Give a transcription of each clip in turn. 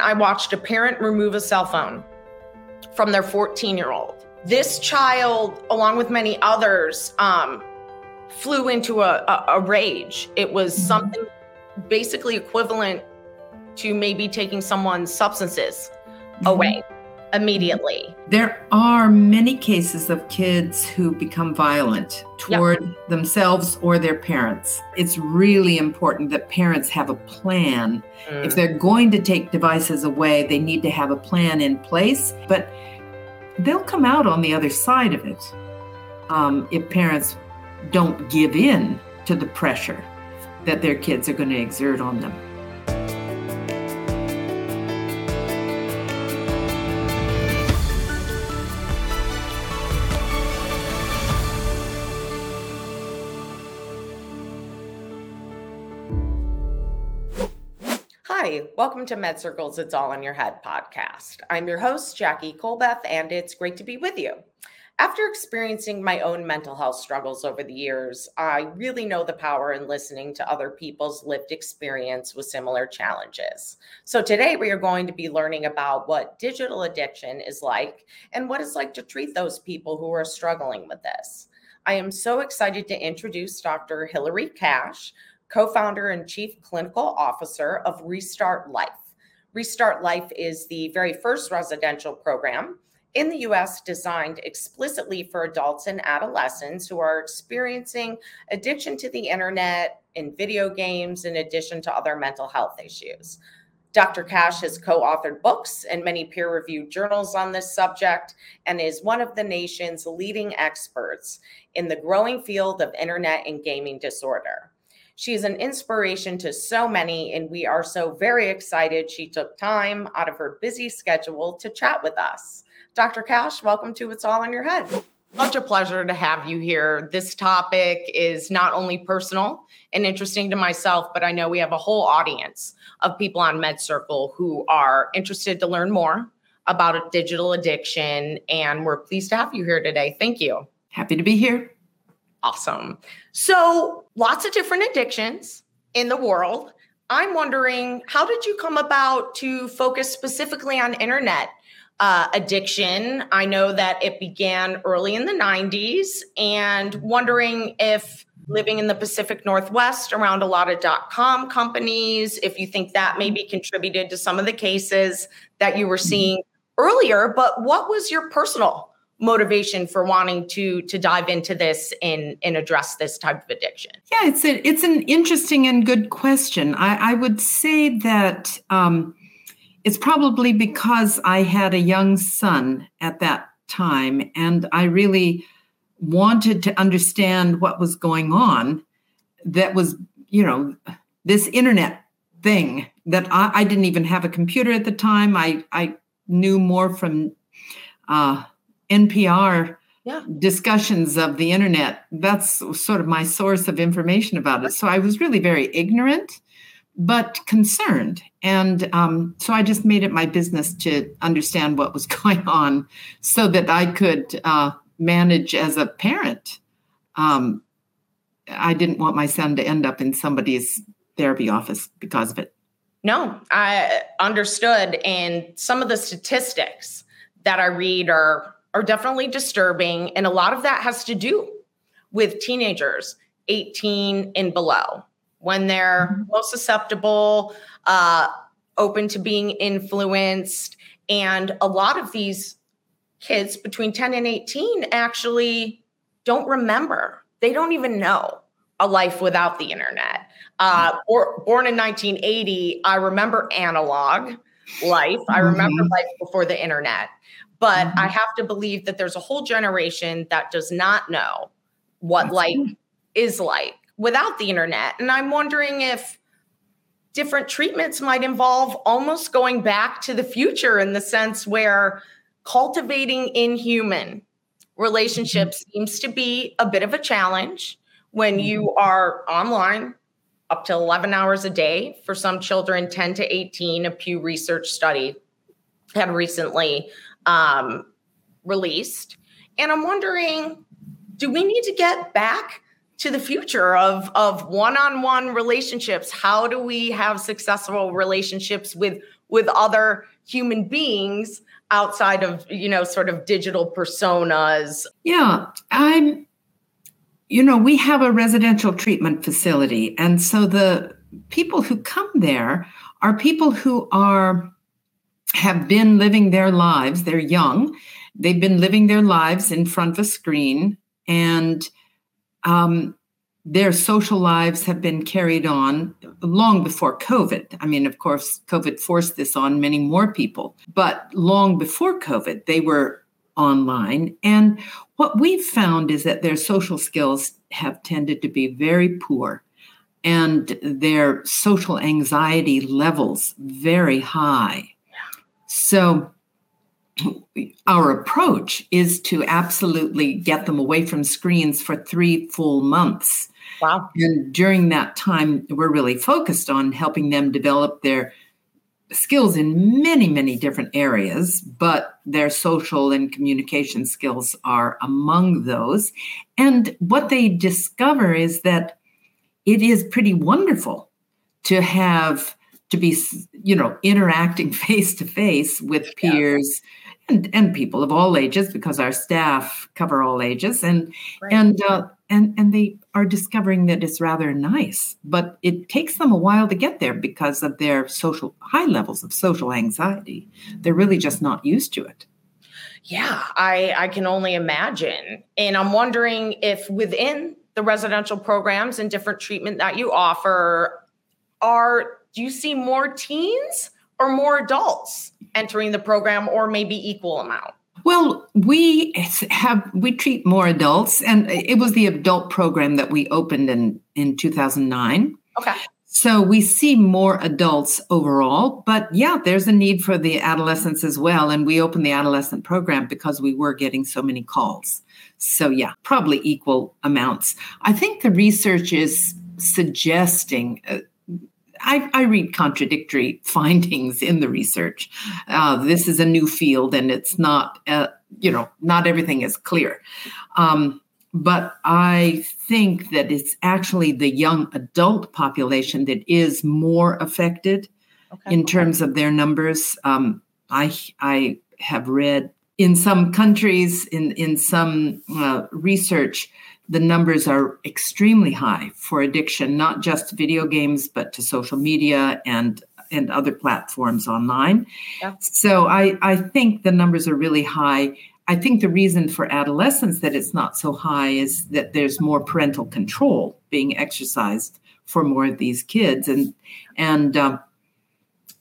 I watched a parent remove a cell phone from their 14 year old. This child, along with many others, um, flew into a, a, a rage. It was mm-hmm. something basically equivalent to maybe taking someone's substances mm-hmm. away immediately. There are many cases of kids who become violent toward yep. themselves or their parents. It's really important that parents have a plan. Mm. If they're going to take devices away, they need to have a plan in place, but they'll come out on the other side of it um, if parents don't give in to the pressure that their kids are going to exert on them. Welcome to MedCircle's It's All in Your Head podcast. I'm your host, Jackie Colbeth, and it's great to be with you. After experiencing my own mental health struggles over the years, I really know the power in listening to other people's lived experience with similar challenges. So, today we are going to be learning about what digital addiction is like and what it's like to treat those people who are struggling with this. I am so excited to introduce Dr. Hilarie Cash, co founder and chief clinical officer of Restart Life. Restart Life is the very first residential program in the US designed explicitly for adults and adolescents who are experiencing addiction to the internet and video games, in addition to other mental health issues. Dr. Cash has co authored books and many peer reviewed journals on this subject and is one of the nation's leading experts in the growing field of internet and gaming disorder. She is an inspiration to so many, and we are so very excited she took time out of her busy schedule to chat with us. Dr. Cash, welcome to It's All in Your Head. Such a pleasure to have you here. This topic is not only personal and interesting to myself, but I know we have a whole audience of people on MedCircle who are interested to learn more about digital addiction. And we're pleased to have you here today. Thank you. Happy to be here. Awesome. So, lots of different addictions in the world. I'm wondering, how did you come about to focus specifically on internet uh, addiction? I know that it began early in the 90s, and wondering if living in the Pacific Northwest around a lot of dot com companies, if you think that maybe contributed to some of the cases that you were mm-hmm. seeing earlier. But what was your personal motivation for wanting to to dive into this and and address this type of addiction? Yeah it's a, it's an interesting and good question. I, I would say that um, it's probably because i had a young son at that time and i really wanted to understand what was going on that was you know this internet thing that i, I didn't even have a computer at the time. I i knew more from uh, NPR yeah. discussions of the internet. That's sort of my source of information about it. So I was really very ignorant, but concerned. And um, so I just made it my business to understand what was going on so that I could uh, manage as a parent. Um, I didn't want my son to end up in somebody's therapy office because of it. No, I understood. And some of the statistics that I read are are definitely disturbing. And a lot of that has to do with teenagers 18 and below when they're mm-hmm. most susceptible, uh, open to being influenced. And a lot of these kids between 10 and 18 actually don't remember, they don't even know a life without the internet. Uh, mm-hmm. or, born in 1980, I remember analog life. I remember mm-hmm. life before the internet. But mm-hmm. I have to believe that there's a whole generation that does not know what life is like without the internet. And I'm wondering if different treatments might involve almost going back to the future in the sense where cultivating inhuman relationships mm-hmm. seems to be a bit of a challenge when mm-hmm. you are online up to 11 hours a day for some children 10 to 18 a pew research study had recently um, released. And I'm wondering, do we need to get back to the future of, of one-on-one relationships? How do we have successful relationships with with other human beings outside of you know sort of digital personas yeah i'm you know we have a residential treatment facility and so the people who come there are people who are have been living their lives they're young they've been living their lives in front of a screen and um, their social lives have been carried on long before COVID. I mean, of course, COVID forced this on many more people, but long before COVID, they were online. And what we've found is that their social skills have tended to be very poor and their social anxiety levels very high. So, our approach is to absolutely get them away from screens for three full months Wow. And during that time, we're really focused on helping them develop their skills in many, many different areas, but their social and communication skills are among those. And what they discover is that it is pretty wonderful to have to be you know interacting face to face with peers yeah. and and people of all ages because our staff cover all ages and right. and uh, and and they are discovering that it's rather nice but it takes them a while to get there because of their social high levels of social anxiety they're really just not used to it yeah i i can only imagine and i'm wondering if within the residential programs and different treatment that you offer are do you see more teens or more adults entering the program or maybe equal amount well, we have we treat more adults, and it was the adult program that we opened in in 2009. Okay. So we see more adults overall, but yeah, there's a need for the adolescents as well. And we opened the adolescent program because we were getting so many calls. So yeah, probably equal amounts. I think the research is suggesting uh, I, I, read contradictory findings in the research. Uh, this is a new field, and it's not, uh, you know, not everything is clear. Um, but I think that it's actually the young adult population that is more affected okay. in terms of their numbers. Um, I I have read in some countries in in some uh, research the numbers are extremely high for addiction, not just video games, but to social media and and other platforms online. Yeah. So I, I think the numbers are really high. I think the reason for adolescents that it's not so high is that there's more parental control being exercised for more of these kids, and and um,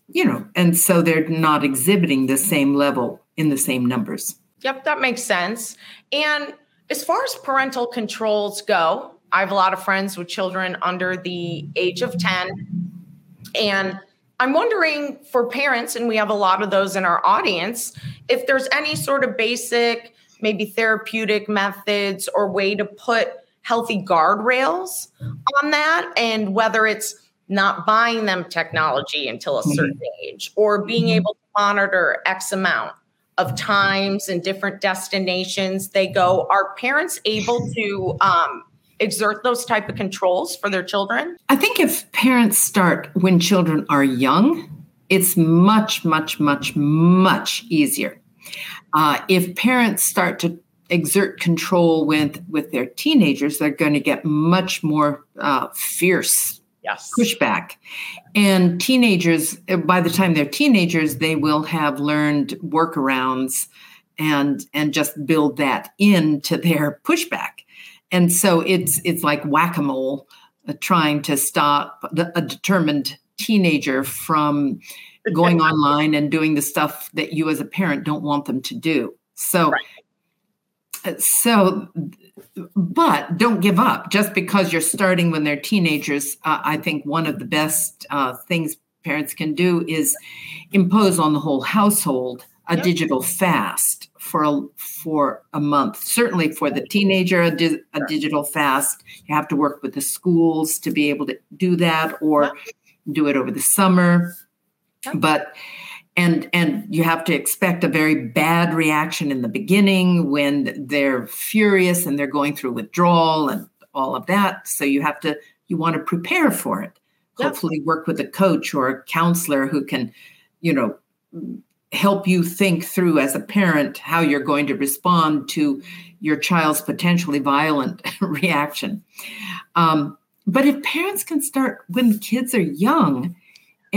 you know, and so they're not exhibiting the same level in the same numbers. Yep, that makes sense. And as far as parental controls go, I have a lot of friends with children under the age of 10. And I'm wondering for parents, and we have a lot of those in our audience, if there's any sort of basic, maybe therapeutic methods or way to put healthy guardrails on that, and whether it's not buying them technology until a certain mm-hmm. age or being mm-hmm. able to monitor X amount of times and different destinations they go. Are parents able to um, exert those type of controls for their children? I think if parents start when children are young it's much much much much easier. Uh, if parents start to exert control with with their teenagers they're going to get much more uh, fierce yes. pushback. And teenagers, by the time they're teenagers, they will have learned workarounds and and just build that into their pushback. And so it's it's like whack a mole, uh, trying to stop a determined teenager from going online and doing the stuff that you as a parent don't want them to do. So. Right so but don't give up just because you're starting when they're teenagers uh, i think one of the best uh, things parents can do is impose on the whole household a yep. digital fast for a, for a month certainly for the teenager a, di- a, digital fast you have to work with the schools to be able to do that or yep. do it over the summer yep. but and and you have to expect a very bad reaction in the beginning when they're furious and they're going through withdrawal and all of that so you have to you want to prepare for it yep. hopefully work with a coach or a counselor who can you know, help you think through as a parent how you're going to respond to your child's potentially violent reaction. Um, but if parents can start when kids are young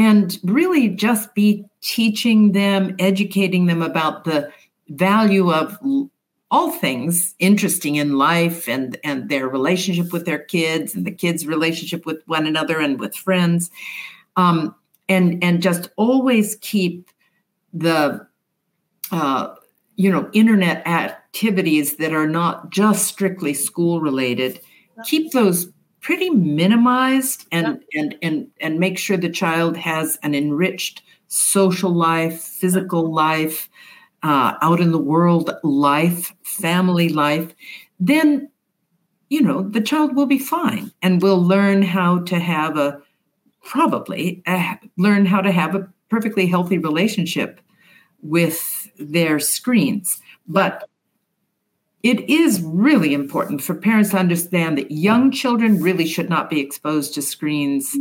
and really just be teaching them, educating them about the value of all things interesting in life and and their relationship with their kids and the kids relationship with one another and with friends. Um, and and just always keep the uh, you know internet activities that are not just strictly school related keep those pretty minimized and and and and make sure the child has an enriched social life physical life uh, out in the world life family life then you know the child will be fine and will learn how to have a probably uh, learn how to have a perfectly healthy relationship with their screens. But it is really important for parents to understand that young children really should not be exposed to screens.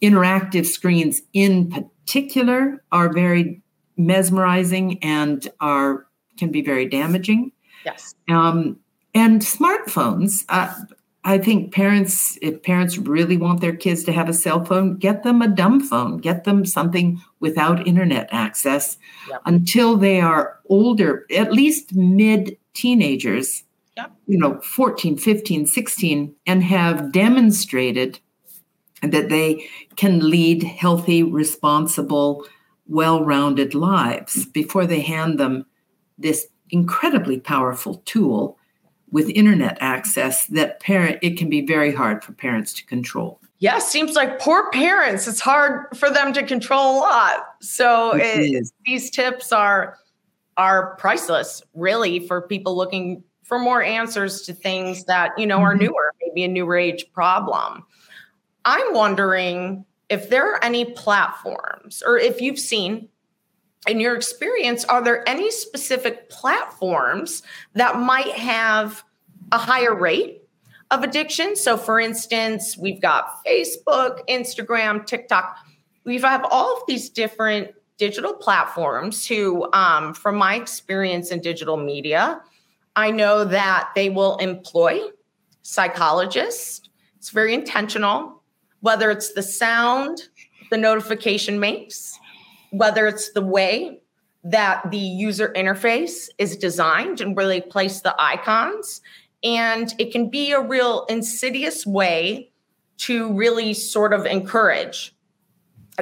Interactive screens, in particular, are very mesmerizing and are can be very damaging. Yes. Um, and smartphones. Uh, I think parents, if parents really want their kids to have a cell phone, get them a dumb phone, get them something without internet access yep. until they are older, at least mid teenagers, yep. you know, 14, 15, 16, and have demonstrated that they can lead healthy, responsible, well rounded lives before they hand them this incredibly powerful tool with internet access that parent it can be very hard for parents to control. Yeah seems like poor parents it's hard for them to control a lot. So it, these tips are are priceless really for people looking for more answers to things that you know mm-hmm. are newer maybe a newer age problem i'm wondering if there are any platforms or if you've seen in your experience, are there any specific platforms that might have a higher rate of addiction? So, for instance, we've got Facebook, Instagram, TikTok. We have all of these different digital platforms who, um, from my experience in digital media, I know that they will employ psychologists. It's very intentional, whether it's the sound the notification makes, whether it's the way that the user interface is designed and where they place the icons. And it can be a real insidious way to really sort of encourage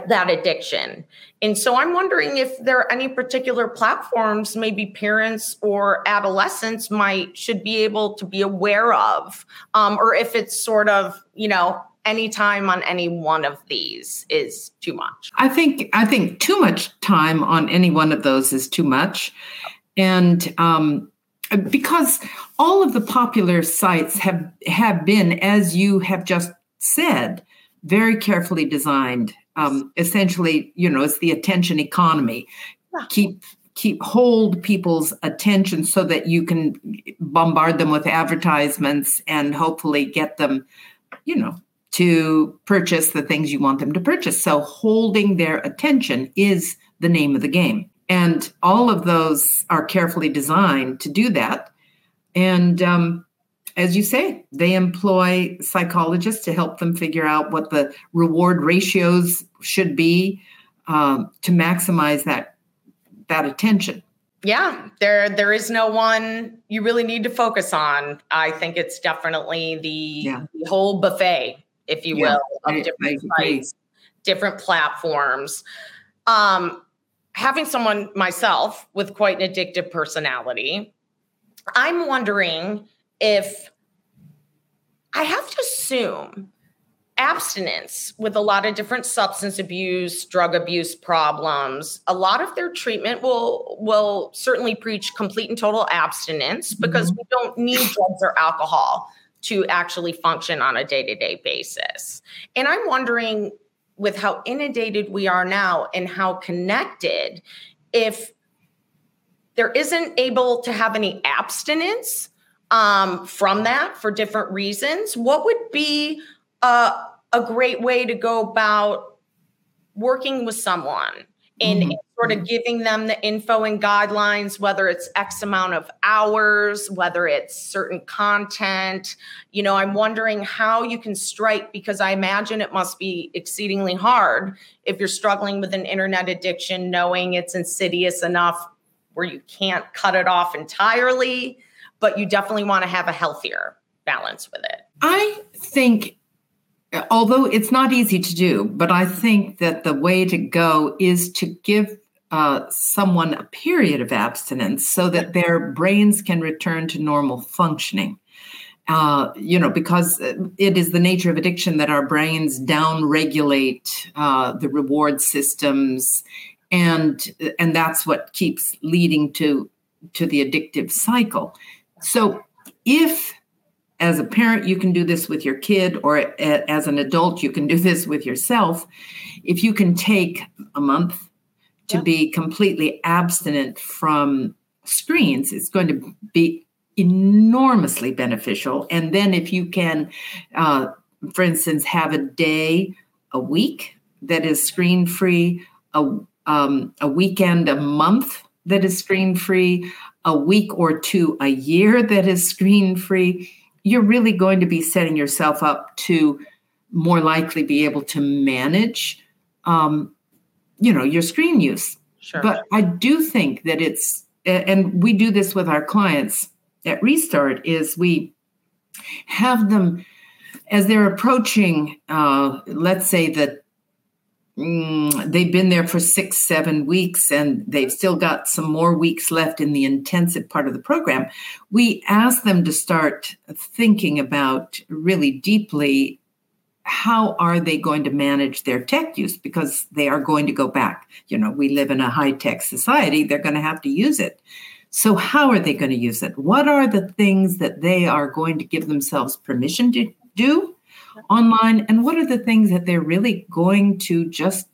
that addiction. And so I'm wondering if there are any particular platforms maybe parents or adolescents might should be able to be aware of, um, or if it's sort of, you know, any time on any one of these is too much. I think I think too much time on any one of those is too much, and um, because all of the popular sites have have been, as you have just said, very carefully designed. Um, essentially, you know, it's the attention economy. Yeah. Keep keep hold people's attention so that you can bombard them with advertisements and hopefully get them you know to purchase the things you want them to purchase. So holding their attention is the name of the game. And all of those are carefully designed to do that. And um, as you say, they employ psychologists to help them figure out what the reward ratios should be um, to maximize that that attention. Yeah, there there is no one you really need to focus on. I think it's definitely the, yeah. the whole buffet if you yeah, will, of different sites, different platforms. Um, having someone myself with quite an addictive personality, I'm wondering if I have to assume abstinence with a lot of different substance abuse drug abuse problems a lot of their treatment will will certainly preach complete and total abstinence because mm-hmm. we don't need drugs or alcohol to actually function on a day to day basis. And I'm wondering, with how inundated we are now and how connected, if there isn't able to have any abstinence um, from that for different reasons, what would be a, a great way to go about working with someone in mm-hmm. sort of giving them the info and guidelines, whether it's X amount of hours, whether it's certain content. You know, I'm wondering how you can strike because I imagine it must be exceedingly hard if you're struggling with an internet addiction, knowing it's insidious enough where you can't cut it off entirely, but you definitely want to have a healthier balance with it. I think although it's not easy to do, but I think that the way to go is to give uh, someone a period of abstinence so that their brains can return to normal functioning. Uh, you know, because it is the nature of addiction that our brains downregulate uh, the reward systems, and and that's what keeps leading to to the addictive cycle. So, if as a parent, you can do this with your kid, or as an adult, you can do this with yourself. If you can take a month to yeah. be completely abstinent from screens, it's going to be enormously beneficial. And then, if you can, uh, for instance, have a day a week that is screen free, a, um, a weekend a month that is screen free, a week or two a year that is screen free you're really going to be setting yourself up to more likely be able to manage um, you know your screen use sure. but i do think that it's and we do this with our clients at restart is we have them as they're approaching uh, let's say the mm, they've been there for six, seven weeks, and they've still got some more weeks left in the intensive part of the program. We ask them to start thinking about really deeply how are they going to manage their tech use because they are going to go back. You know, we live in a high tech society, they're going to have to use it. So, how are they going to use it? What are the things that they are going to give themselves permission to do? Online and what are the things that they're really going to just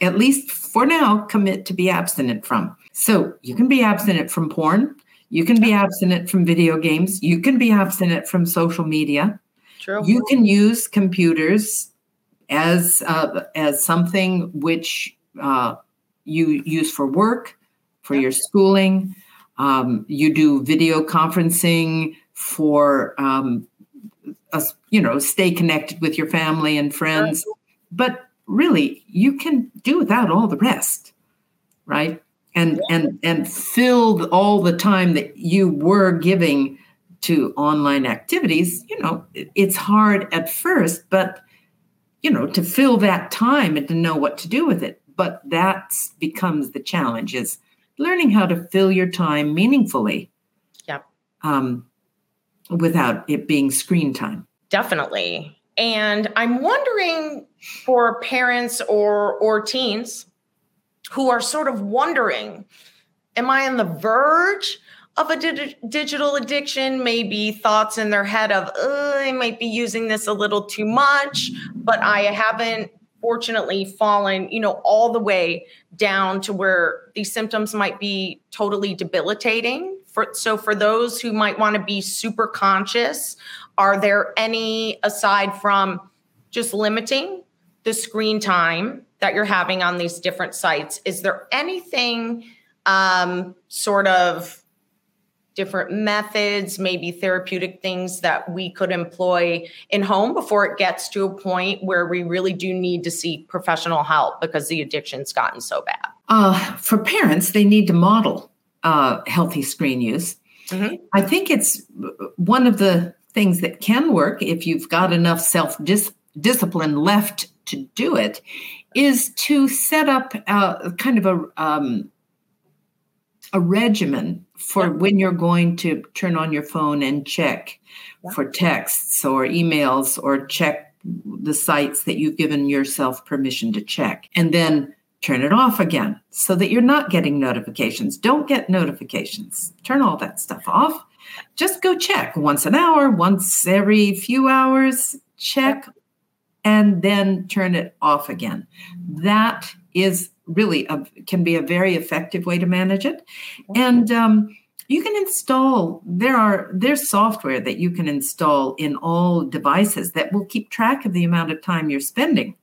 at least for now commit to be abstinent from? So you can be abstinent from porn you can be abstinent from video games you can be abstinent from social media. True. you can use computers as uh, as something which uh, you use for work for your schooling. Um, you do video conferencing for um, us, you know, stay connected with your family and friends. But really, you can do without all the rest, right? And and and fill all the time that you were giving to online activities. You know, it's hard at first, but you know, to fill that time and to know what to do with it. But that becomes the challenge: is learning how to fill your time meaningfully. Yep. Um, without it being screen time. Definitely. And I'm wondering for parents or or teens who are sort of wondering, am I on the verge of a di- digital addiction? Maybe thoughts in their head of, I might be using this a little too much, but I haven't fortunately fallen, you know, all the way down to where these symptoms might be totally debilitating for, so, for those who might want to be super conscious, are there any, aside from just limiting the screen time that you're having on these different sites, is there anything um, sort of different methods, maybe therapeutic things that we could employ in home before it gets to a point where we really do need to seek professional help because the addiction's gotten so bad? Uh, for parents, they need to model uh, healthy screen use. Mm-hmm. I think it's one of the things that can work if you've got enough self discipline left to do it is to set up a, kind of a um, a regimen for yeah. when you're going to turn on your phone and check yeah. for texts or emails or check the sites that you've given yourself permission to check and then turn it off again so that you're not getting notifications. Don't get notifications. Turn all that stuff off. Just go check once an hour, once every few hours, check and then turn it off again. That is really a, can be a very effective way to manage it. And um, you can install there are there's software that you can install in all devices that will keep track of the amount of time you're spending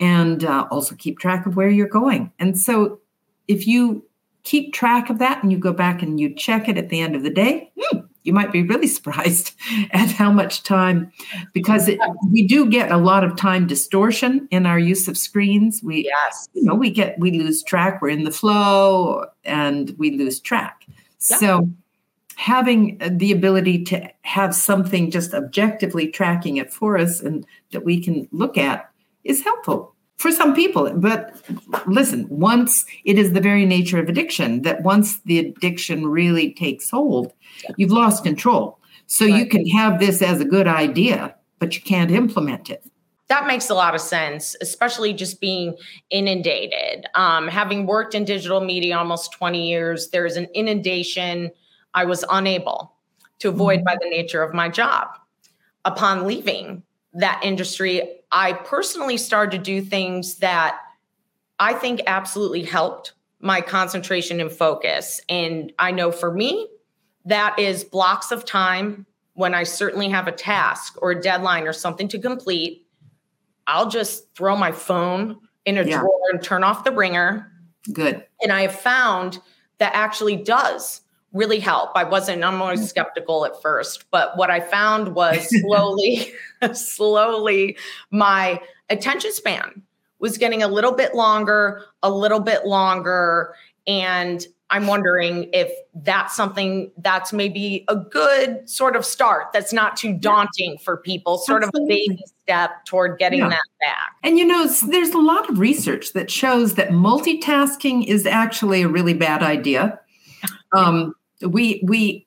and uh, also keep track of where you're going. And so if you keep track of that and you go back and you check it at the end of the day, hmm, you might be really surprised at how much time because it, we do get a lot of time distortion in our use of screens we yes you know we get we lose track we're in the flow and we lose track yeah. so having the ability to have something just objectively tracking it for us and that we can look at is helpful for some people. But listen once it is the very nature of addiction that once the addiction really takes hold you've lost control. So right. you can have this as a good idea but you can't implement it. That makes a lot of sense especially just being inundated. Um, having worked in digital media almost 20 years there's an inundation i was unable to avoid mm-hmm. by the nature of my job. Upon leaving that industry, I personally started to do things that I think absolutely helped my concentration and focus. And I know for me, that is blocks of time when I certainly have a task or a deadline or something to complete. I'll just throw my phone in a yeah. drawer and turn off the ringer. Good. And I have found that actually does really help. I wasn't, I'm always skeptical at first, but what I found was slowly, slowly, my attention span was getting a little bit longer, a little bit longer. And I'm wondering if that's something that's maybe a good sort of start that's not too daunting for people, sort Absolutely. of a baby step toward getting yeah. that back. And you know, there's a lot of research that shows that multitasking is actually a really bad idea. Um, we we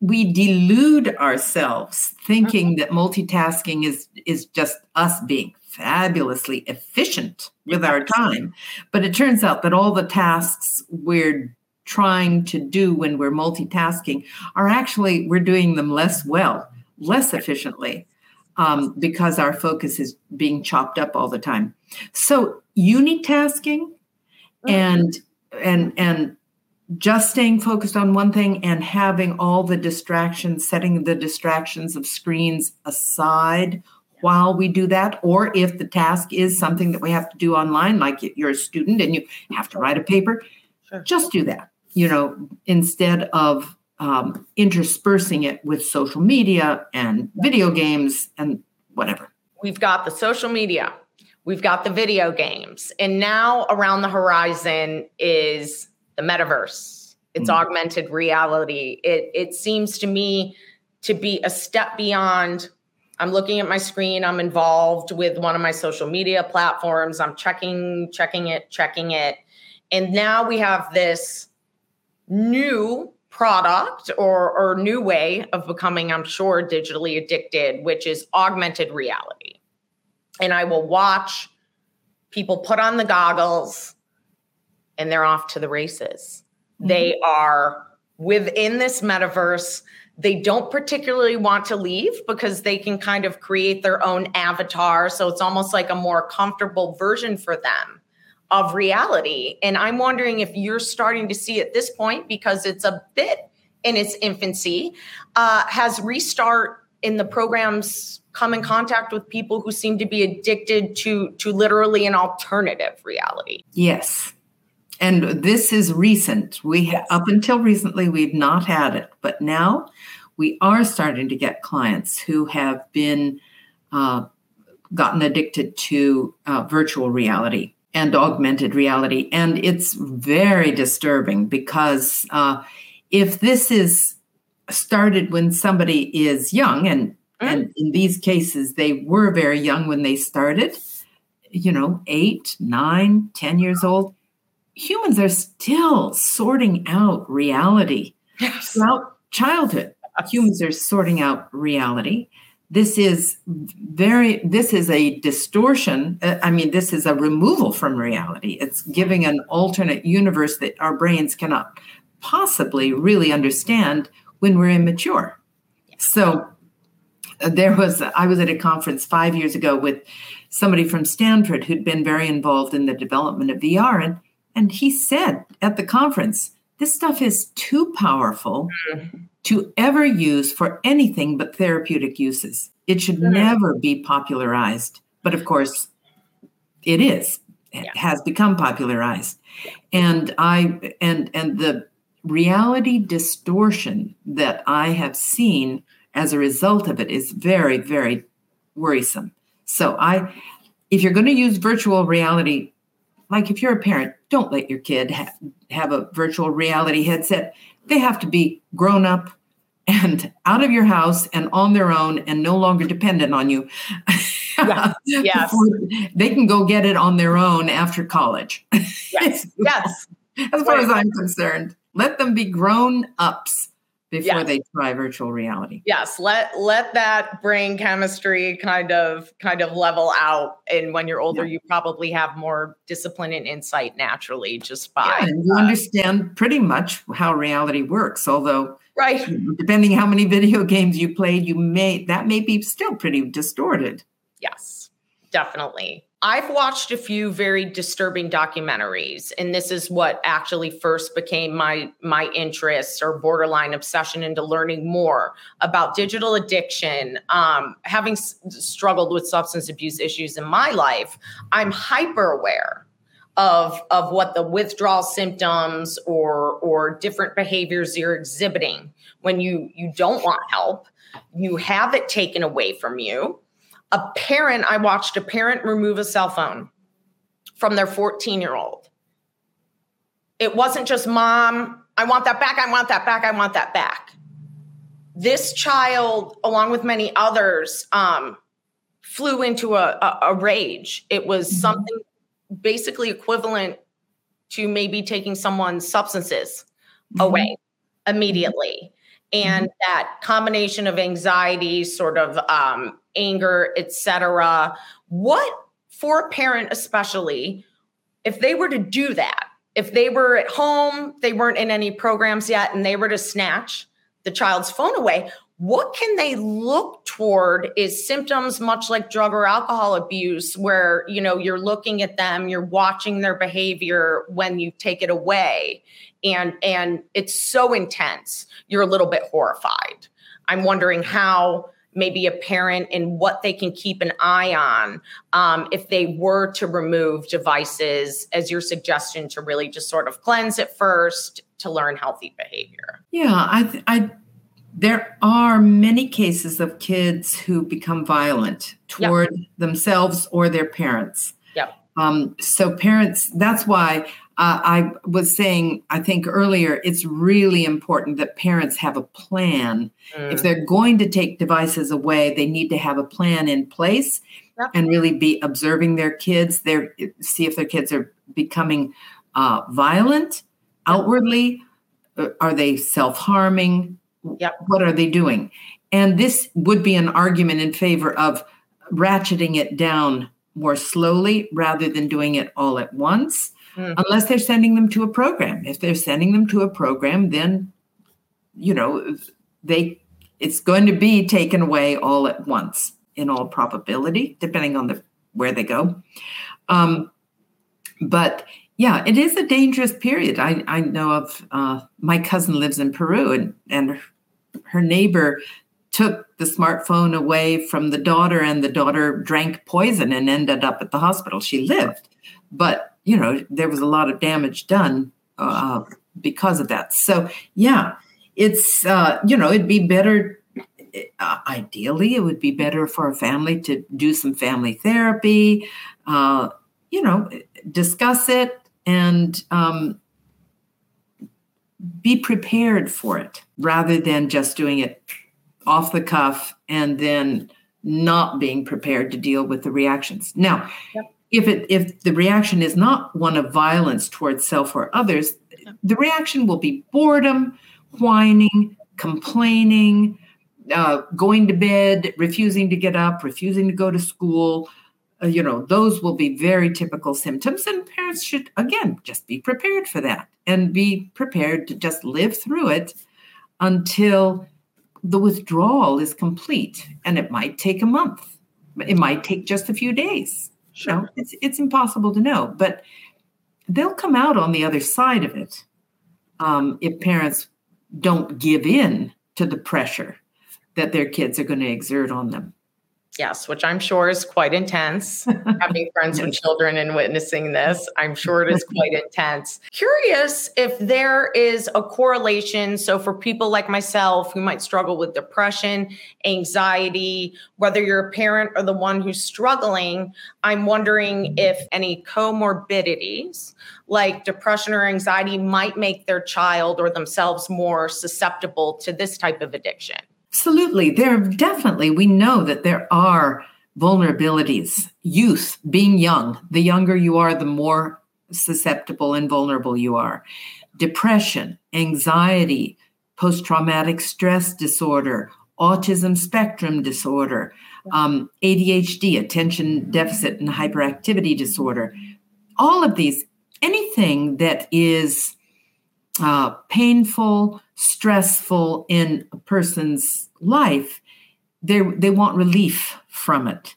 we delude ourselves thinking that multitasking is is just us being fabulously efficient with our time. But it turns out that all the tasks we're trying to do when we're multitasking are actually we're doing them less well less efficiently um, because our focus is being chopped up all the time. So unitasking mm-hmm. and and and just staying focused on one thing and having all the distractions, setting the distractions of screens aside while we do that. Or if the task is something that we have to do online, like you're a student and you have to write a paper, sure. just do that, you know, instead of um, interspersing it with social media and video games and whatever. We've got the social media, we've got the video games, and now around the horizon is the metaverse, it's mm-hmm. augmented reality. It it seems to me to be a step beyond. I'm looking at my screen. I'm involved with one of my social media platforms. I'm checking, checking it, checking it. And now we have this new product or, or new way of becoming, I'm sure, digitally addicted, which is augmented reality. And I will watch people put on the goggles and they're off to the races. Mm-hmm. They are within this metaverse. They don't particularly want to leave because they can kind of create their own avatar. So it's almost like a more comfortable version for them of reality. And I'm wondering if you're starting to see at this point, because it's a bit in its infancy, uh, has Restart in the programs come in contact with people who seem to be addicted to to literally an alternative reality yes and this is recent. We ha- up until recently we've not had it, but now we are starting to get clients who have been uh, gotten addicted to uh, virtual reality and augmented reality, and it's very disturbing because uh, if this is started when somebody is young, and mm. and in these cases they were very young when they started, you know, eight, nine, ten years old humans are still sorting out reality yes. throughout childhood. Yes. Humans are sorting out reality. This is very, this is a distortion. Uh, I mean, this is a removal from reality. It's giving an alternate universe that our brains cannot possibly really understand when we're immature. So uh, there was, I was at a conference five years ago with somebody from Stanford who'd been very involved in the development of VR. And and he said at the conference, this stuff is too powerful mm-hmm. to ever use for anything but therapeutic uses. It should mm-hmm. never be popularized. But of course, it is yeah. has become popularized and i and and the reality distortion that i have seen as a result of it is very very worrisome so i if you're going to use virtual reality like if you're a parent don't let your kid ha- have a virtual reality headset they have to be grown up and out of your house and on their own and no longer dependent on you. Yes. yes. they can go get it on their own after college. Yes. yes. As far as I'm concerned, let them be grown ups before yes. they try virtual reality. Yes, let let that brain chemistry kind of kind of level out and when you're older yeah. you probably have more discipline and insight naturally just by yeah, and you uh, understand pretty much how reality works although right depending how many video games you played you may that may be still pretty distorted. Yes. Definitely. I've watched a few very disturbing documentaries, and this is what actually first became my my interest or borderline obsession into learning more about digital addiction. Um, having s- struggled with substance abuse issues in my life, I'm hyper aware of of what the withdrawal symptoms or or different behaviors you're exhibiting when you you don't want help, you have it taken away from you a parent, I watched a parent remove a cell phone from their 14 year old. It wasn't just mom, I want that back, I want that back, I want that back. This child, along with many others, um, flew into a, a, a rage. It was mm-hmm. something basically equivalent to maybe taking someone's substances mm-hmm. away immediately. And mm-hmm. that combination of anxiety, sort of um, anger, etc. What for a parent especially if they were to do that, if they were at home, they weren't in any programs yet and they were to snatch the child's phone away, what can they look toward is symptoms much like drug or alcohol abuse where you know you're looking at them you're watching their behavior when you take it away and and it's so intense you're a little bit horrified i'm wondering how maybe a parent and what they can keep an eye on um, if they were to remove devices as your suggestion to really just sort of cleanse it first to learn healthy behavior yeah i i there are many cases of kids who become violent toward yep. themselves or their parents yep. Um, so parents that's why uh, I was saying, I think earlier, it's really important that parents have a plan. Mm. If they're going to take devices away, they need to have a plan in place yep. and really be observing their kids. Their see if their kids are becoming uh, violent outwardly. Uh, are they self harming? Yep. What are they doing? And this would be an argument in favor of ratcheting it down more slowly rather than doing it all at once mm-hmm. unless they're sending them to a program. If they're sending them to a program, then you know they it's going to be taken away all at once in all probability, depending on the where they go. Um, but yeah, it is a dangerous period. I, I know of uh, my cousin lives in Peru, and and her neighbor took the smartphone away from the daughter, and the daughter drank poison and ended up at the hospital. She lived, but you know, there was a lot of damage done uh, because of that. So, yeah, it's, uh, you know, it'd be better. Uh, ideally, it would be better for a family to do some family therapy, uh, you know, discuss it and um, be prepared for it rather than just doing it off the cuff and then not being prepared to deal with the reactions. Now, yep if it if the reaction is not one of violence towards self or others the reaction will be boredom whining complaining uh, going to bed refusing to get up refusing to go to school. Uh, you know those will be very typical symptoms and parents should again just be prepared for that and be prepared to just live through it until the withdrawal is complete. And it might take a month. It might take just a few days Sure. know, it's it's impossible to know, but they'll come out on the other side of it um, if parents don't give in to the pressure that their kids are going to exert on them. Yes, which I'm sure is quite intense. Having friends with children and witnessing this, I'm sure it is quite intense. Curious if there is a correlation. So, for people like myself who might struggle with depression, anxiety, whether you're a parent or the one who's struggling, I'm wondering if any comorbidities like depression or anxiety might make their child or themselves more susceptible to this type of addiction. Absolutely. There definitely, we know that there are vulnerabilities. Youth, being young, the younger you are, the more susceptible and vulnerable you are. Depression, anxiety, post traumatic stress disorder, autism spectrum disorder, um, ADHD, attention deficit and hyperactivity disorder. All of these, anything that is uh, painful, stressful in a person's life, they they want relief from it.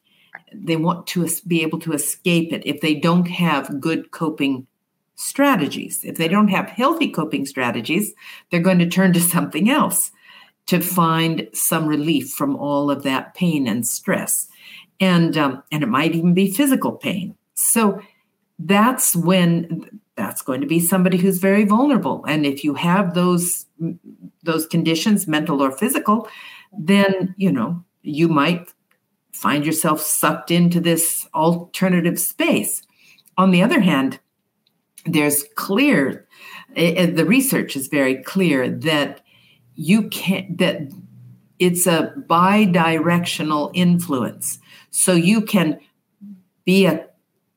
They want to be able to escape it if they don't have good coping strategies. If they don't have healthy coping strategies, they're going to turn to something else to find some relief from all of that pain and stress. And um, and it might even be physical pain. So that's when that's going to be somebody who's very vulnerable. And if you have those those conditions mental or physical then you know you might find yourself sucked into this alternative space. On the other hand there's clear eh, eh, the research is very clear that you can't that it's a bi-directional influence. So you can be a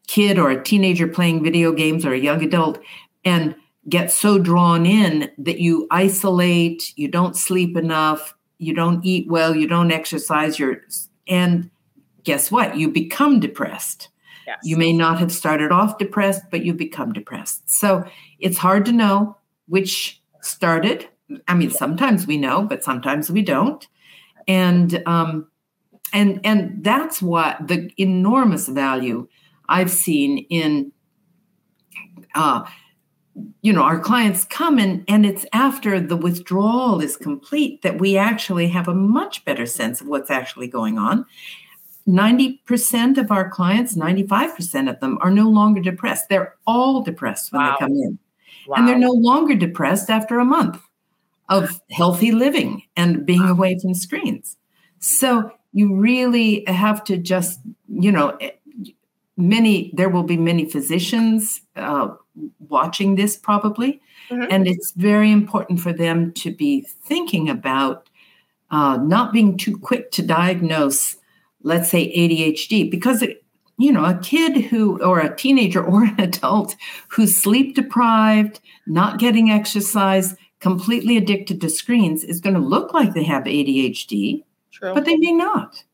kid or a teenager playing video games or a young adult and get so drawn in that you isolate, you don't sleep enough, you don't eat well, you don't exercise, your and guess what? You become depressed. Yes. You may not have started off depressed, but you become depressed. So it's hard to know which started. I mean, sometimes we know, but sometimes we don't. And um, and and that's what the enormous value I've seen in, uh, you know, our clients come and and it's after the withdrawal is complete that we actually have a much better sense of what's actually going on. 90% of our clients, 95% of them are no longer depressed. They're all depressed when wow. they come in. Wow. And they're no longer depressed after a month of healthy living and being away from screens. So you really have to just, you know, many there will be many physicians uh, watching this probably mm-hmm. and it's very important for them to be thinking about uh, not being too quick to diagnose let's say adhd because it, you know a kid who or a teenager or an adult who's sleep deprived not getting exercise completely addicted to screens is going to look like they have adhd True. but they may not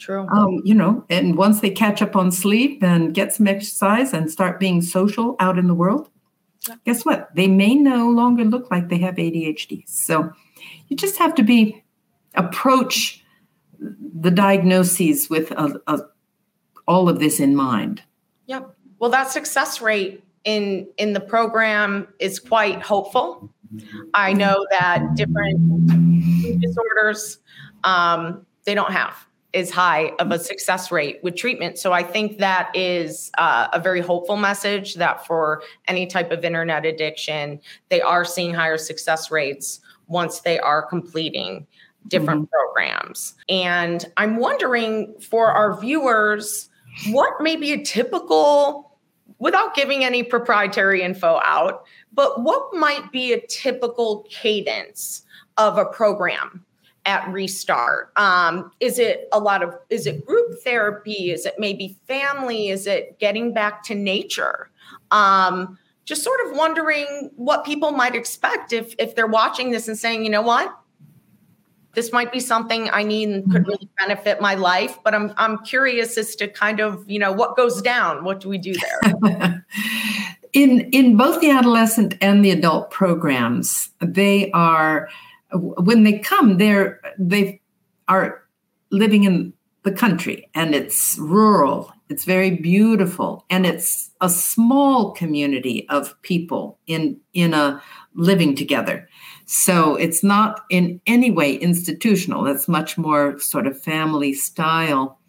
True. Um, you know, and once they catch up on sleep and get some exercise and start being social out in the world, yeah. guess what? They may no longer look like they have ADHD. So you just have to be approach the diagnoses with a, a, all of this in mind. Yep. Well, that success rate in in the program is quite hopeful. I know that different disorders um, they don't have is high of a success rate with treatment. So I think that is uh, a very hopeful message that for any type of internet addiction, they are seeing higher success rates once they are completing different mm-hmm. programs. And I'm wondering for our viewers, what may be a typical, without giving any proprietary info out, but what might be a typical cadence of a program at restart? Um, is it a lot of is it group therapy? Is it maybe family? Is it getting back to nature? Um, just sort of wondering what people might expect if if they're watching this and saying you know what? This might be something I need and could really benefit my life, but I'm I'm curious as to kind of you know what goes down. What do we do there? in in both the adolescent and the adult programs, they are when they come, they're they are living in the country and it's rural it's very beautiful and it's a small community of people in in a living together. So it's not in any way institutional. It's much more sort of family style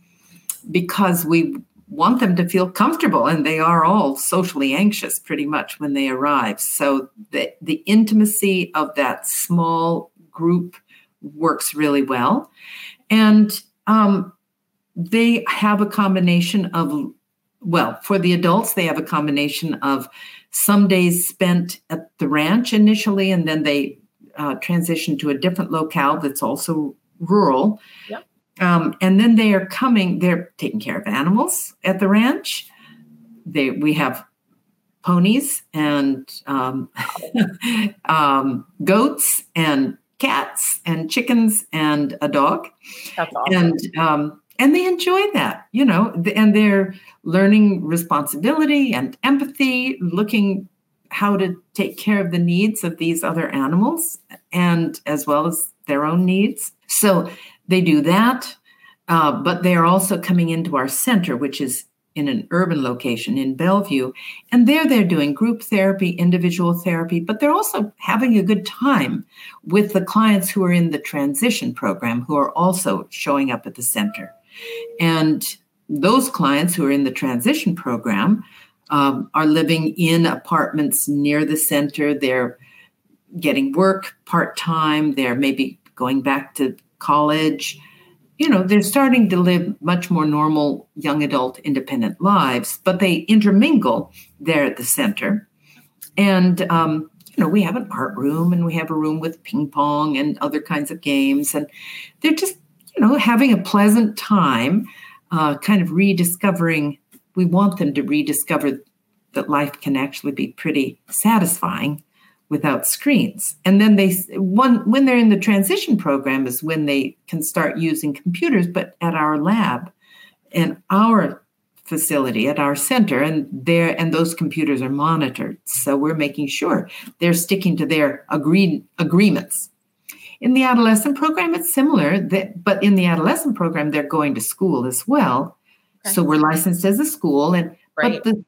because we want them to feel comfortable and they are all socially anxious pretty much when they arrive. So the, the intimacy of that small group works really well and um, they have a combination of well for the adults they have a combination of some days spent at the ranch initially and then they uh, transition to a different locale that's also rural yep. Um, and then they are coming, they're taking care of animals at the ranch. They, we have ponies and um, um, goats and cats and chickens and a dog. That's awesome. And um, and they enjoy that, you know, and they're learning responsibility and empathy, looking how to take care of the needs of these other animals and as well as their own needs. So they do that, uh, but they are also coming into our center, which is in an urban location in Bellevue. And there they're doing group therapy, individual therapy, but they're also having a good time with the clients who are in the transition program who are also showing up at the center. And those clients who are in the transition program um, are living in apartments near the center. They're getting work part time. They're maybe going back to college. You know, they're starting to live much more normal young adult independent lives, but they intermingle there at the center. And, um, you know, we have an art room and we have a room with ping pong and other kinds of games. And they're just, you know, having a pleasant time, uh, kind of rediscovering. We want them to rediscover that life can actually be pretty satisfying without screens. And then they one when they're in the transition program is when they can start using computers, but at our lab and our facility at our center and there and those computers are monitored. So we're making sure they're sticking to their agreed agreements. In the adolescent program, it's similar, that, but in the adolescent program, they're going to school as well. Okay. So we're licensed as a school, and right. but the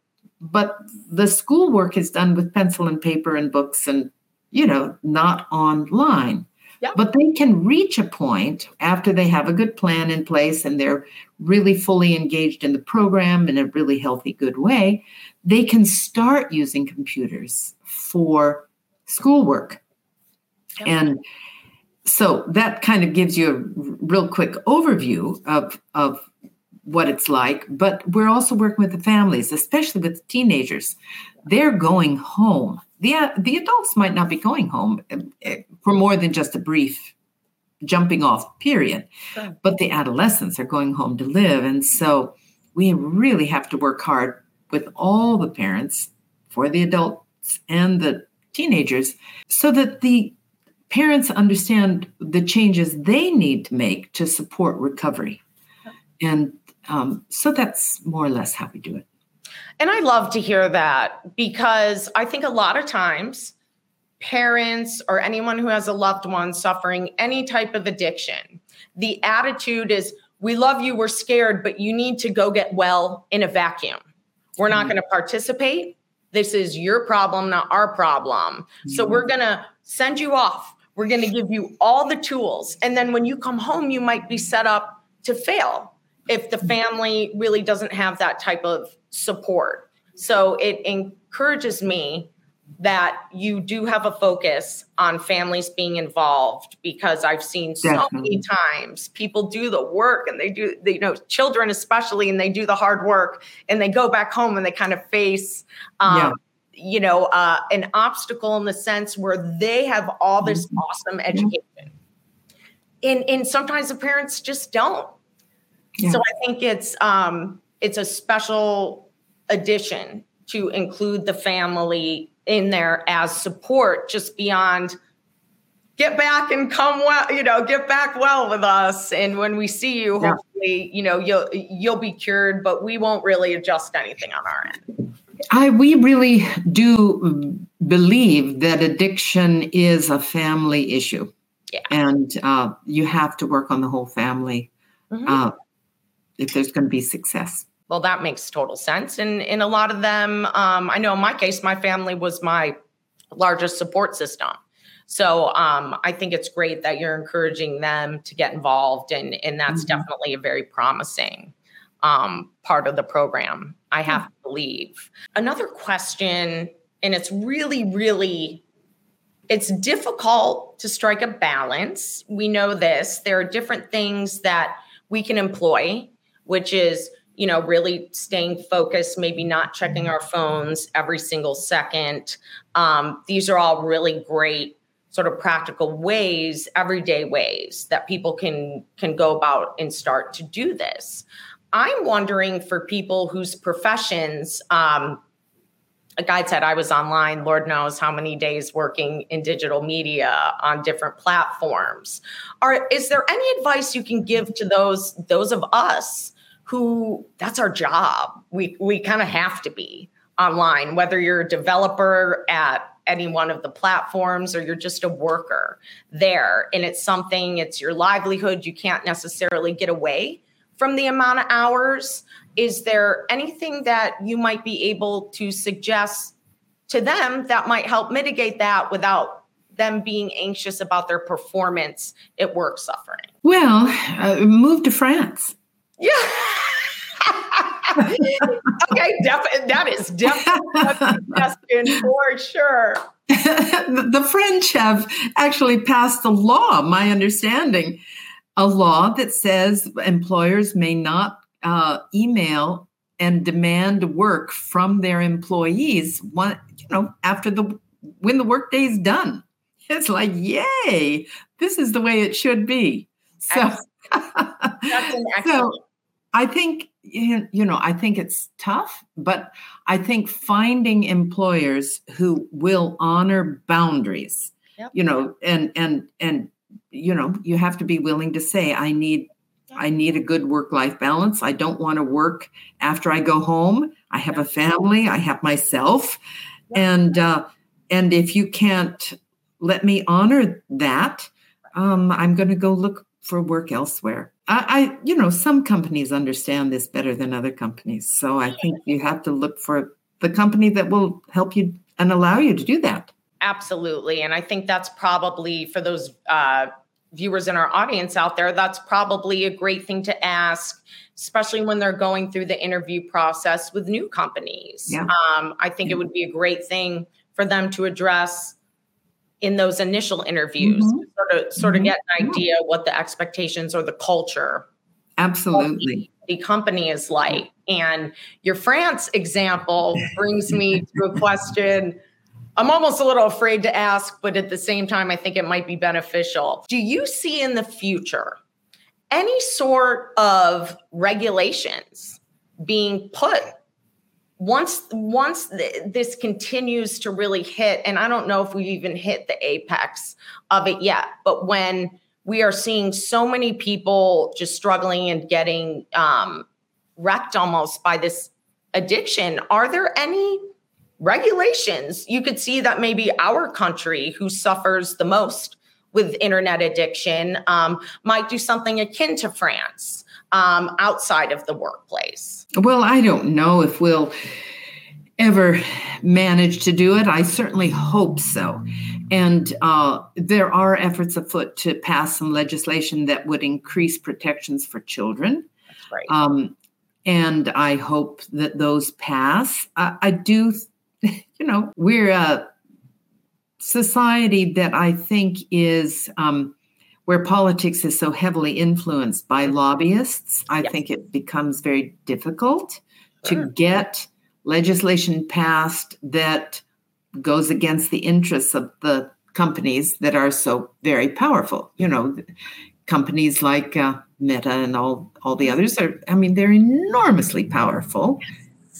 but the schoolwork is done with pencil and paper and books and you know not online yep. but they can reach a point after they have a good plan in place and they're really fully engaged in the program in a really healthy good way they can start using computers for schoolwork yep. and so that kind of gives you a real quick overview of of what it's like, but we're also working with the families, especially with teenagers. They're going home. The, uh, the adults might not be going home uh, uh, for more than just a brief jumping off period, sure. but the adolescents are going home to live. And so we really have to work hard with all the parents for the adults and the teenagers so that the parents understand the changes they need to make to support recovery. And um, so that's more or less how we do it. And I love to hear that because I think a lot of times parents or anyone who has a loved one suffering any type of addiction, the attitude is, we love you, we're scared, but you need to go get well in a vacuum. We're not mm-hmm. going to participate. This is your problem, not our problem. Mm-hmm. So we're going to send you off. We're going to give you all the tools. And then when you come home, you might be set up to fail if the family really doesn't have that type of support. So it encourages me that you do have a focus on families being involved because I've seen so Definitely. many times people do the work and they do, they, you know, children especially, and they do the hard work and they go back home and they kind of face, um, yeah. you know, uh, an obstacle in the sense where they have all this mm-hmm. awesome education. And, and sometimes the parents just don't. Yeah. So I think it's um, it's a special addition to include the family in there as support, just beyond get back and come well, you know, get back well with us. And when we see you, yeah. hopefully, you know, you'll you'll be cured, but we won't really adjust anything on our end. I we really do believe that addiction is a family issue. Yeah. And uh, you have to work on the whole family. Mm-hmm. Uh, if there's going to be success. Well, that makes total sense. And in a lot of them, um, I know in my case, my family was my largest support system. So um, I think it's great that you're encouraging them to get involved, and and that's mm-hmm. definitely a very promising um, part of the program. I have to believe. Another question, and it's really, really it's difficult to strike a balance. We know this. There are different things that we can employ, which is, you know, really staying focused, maybe not checking our phones every single second. Um, these are all really great sort of practical ways everyday ways that people can can go about and start to do this i'm wondering for people whose professions um, a guide said I was online, Lord knows how many days working in digital media on different platforms. Are is there any advice you can give to those those of us who that's our job? We we kind of have to be online, whether you're a developer at any one of the platforms or you're just a worker there and it's something it's your livelihood you can't necessarily get away from the amount of hours is there anything that you might be able to suggest to them that might help mitigate that without them being anxious about their performance at work suffering? Well, uh, move to France. Yeah. okay, def- that is definitely for sure. the French have actually passed a law, my understanding, a law that says employers may not uh, email and demand work from their employees one you know after the when the workday is done it's like yay this is the way it should be so so i think you know i think it's tough but i think finding employers who will honor boundaries yep. you know and and and you know you have to be willing to say i need I need a good work life balance. I don't want to work after I go home. I have a family, I have myself. And uh, and if you can't let me honor that, um, I'm going to go look for work elsewhere. I, I, you know, some companies understand this better than other companies. So I think you have to look for the company that will help you and allow you to do that. Absolutely. And I think that's probably for those uh, viewers in our audience out there, that's probably a great thing to ask, especially when they're going through the interview process with new companies. Yeah. Um, I think it would be a great thing for them to address in those initial interviews, mm-hmm. sort of sort mm-hmm. of get an idea what the expectations or the culture absolutely the company is like. And your France example brings me to a question I'm almost a little afraid to ask, but at the same time, I think it might be beneficial. Do you see in the future any sort of regulations being put once once th- this continues to really hit and i don't know if we've even hit the apex of it yet but when we are seeing so many people just struggling and getting um, wrecked almost by this addiction are there any regulations, you could see that maybe our country, who suffers the most with internet addiction, um, might do something akin to France um, outside of the workplace. Well, I don't know if we'll ever manage to do it. I certainly hope so. And uh, there are efforts afoot to pass some legislation that would increase protections for children. Right. Um, and I hope that those pass. I, I do you know, we're a society that I think is um, where politics is so heavily influenced by lobbyists. I yes. think it becomes very difficult sure. to get legislation passed that goes against the interests of the companies that are so very powerful. You know, companies like uh, Meta and all all the others are. I mean, they're enormously powerful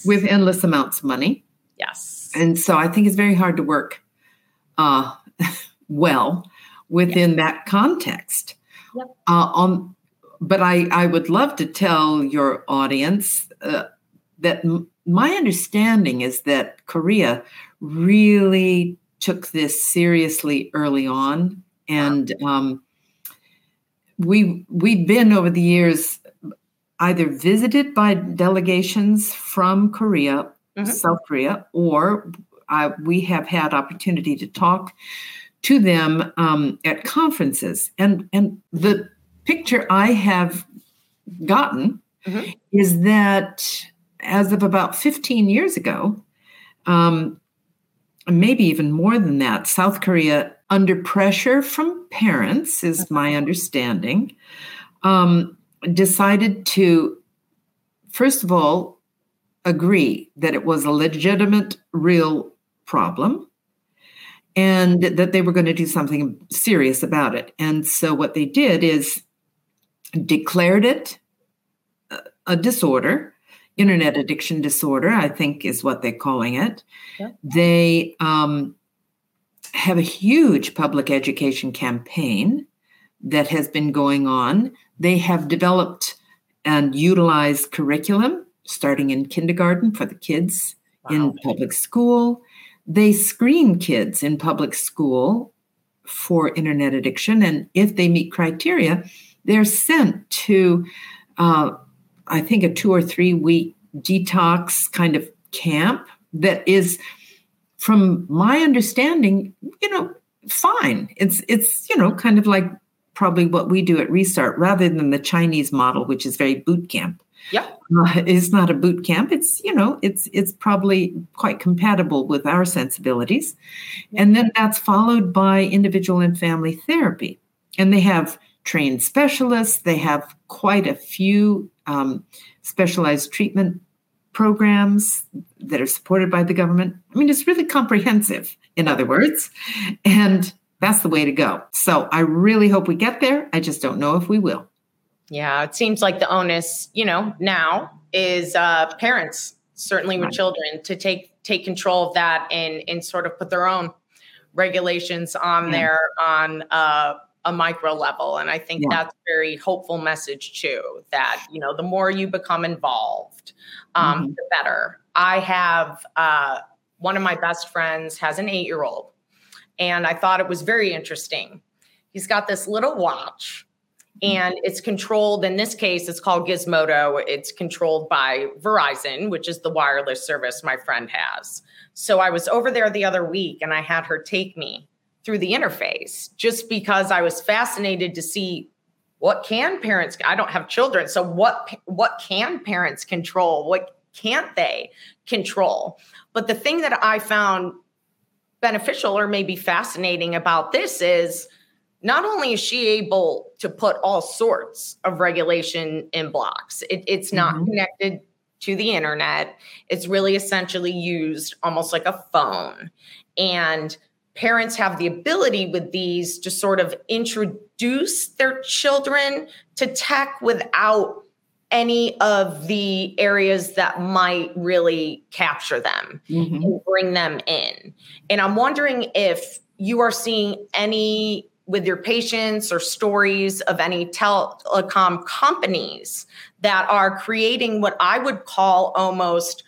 with endless amounts of money. Yes. And so I think it's very hard to work uh, well within that context. Yep. Uh, um, but I, I would love to tell your audience uh, that m- my understanding is that Korea really took this seriously early on. And um, we we've been over the years either visited by delegations from Korea mm-hmm. South Korea, or uh, we have had opportunity to talk to them um, at conferences. And, and the picture I have gotten mm-hmm. is that as of about 15 years ago, um, maybe even more than that, South Korea, under pressure from parents, is my understanding, um, decided to, first of all, agree that it was a legitimate, real problem and that they were going to do something serious about it. And so what they did is declared it a disorder, internet addiction disorder, I think is what they're calling it. Yeah. They um, have a huge public education campaign that has been going on. They have developed and utilized curriculum starting in kindergarten for the kids wow. in public school. They screen kids in public school for internet addiction. And if they meet criteria, they're sent to, uh, I think, a two or three week detox kind of camp that is, from my understanding, you know, fine. It's it's you know kind of like probably what we do at Restart rather than the Chinese model, which is very boot camp. Yeah. Uh, it's not a boot camp. It's, you know, it's it's probably quite compatible with our sensibilities. And then that's followed by individual and family therapy. And they have trained specialists, they have quite a few um, specialized treatment programs that are supported by the government. I mean, it's really comprehensive, in other words. And that's the way to go. So I really hope we get there. I just don't know if we will. Yeah, it seems like the onus, you know, now is uh, parents, certainly with right. children, to take take control of that and and sort of put their own regulations on yeah. there on uh, a micro level. And I think yeah. that's a very hopeful message too. That you know, the more you become involved, um, mm-hmm. the better. I have uh, one of my best friends has an eight year old, and I thought it was very interesting. He's got this little watch Mm-hmm. and it's controlled in this case it's called gizmodo. It's controlled by verizon which is the wireless service my friend has. So i was over there the other week and i had her take me through the interface just because i was fascinated to see what can parents i don't have children so what what can parents control? What can't they control? But the thing that i found beneficial or maybe fascinating about this is not only is she able to put all sorts of regulation in blocks, it, it's not mm-hmm. connected to the internet. It's really essentially used almost like a phone. And parents have the ability with these to sort of introduce their children to tech without any of the areas that might really capture them mm-hmm. and bring them in. And I'm wondering if you are seeing any with your patients or stories of any telecom companies that are creating what I would call almost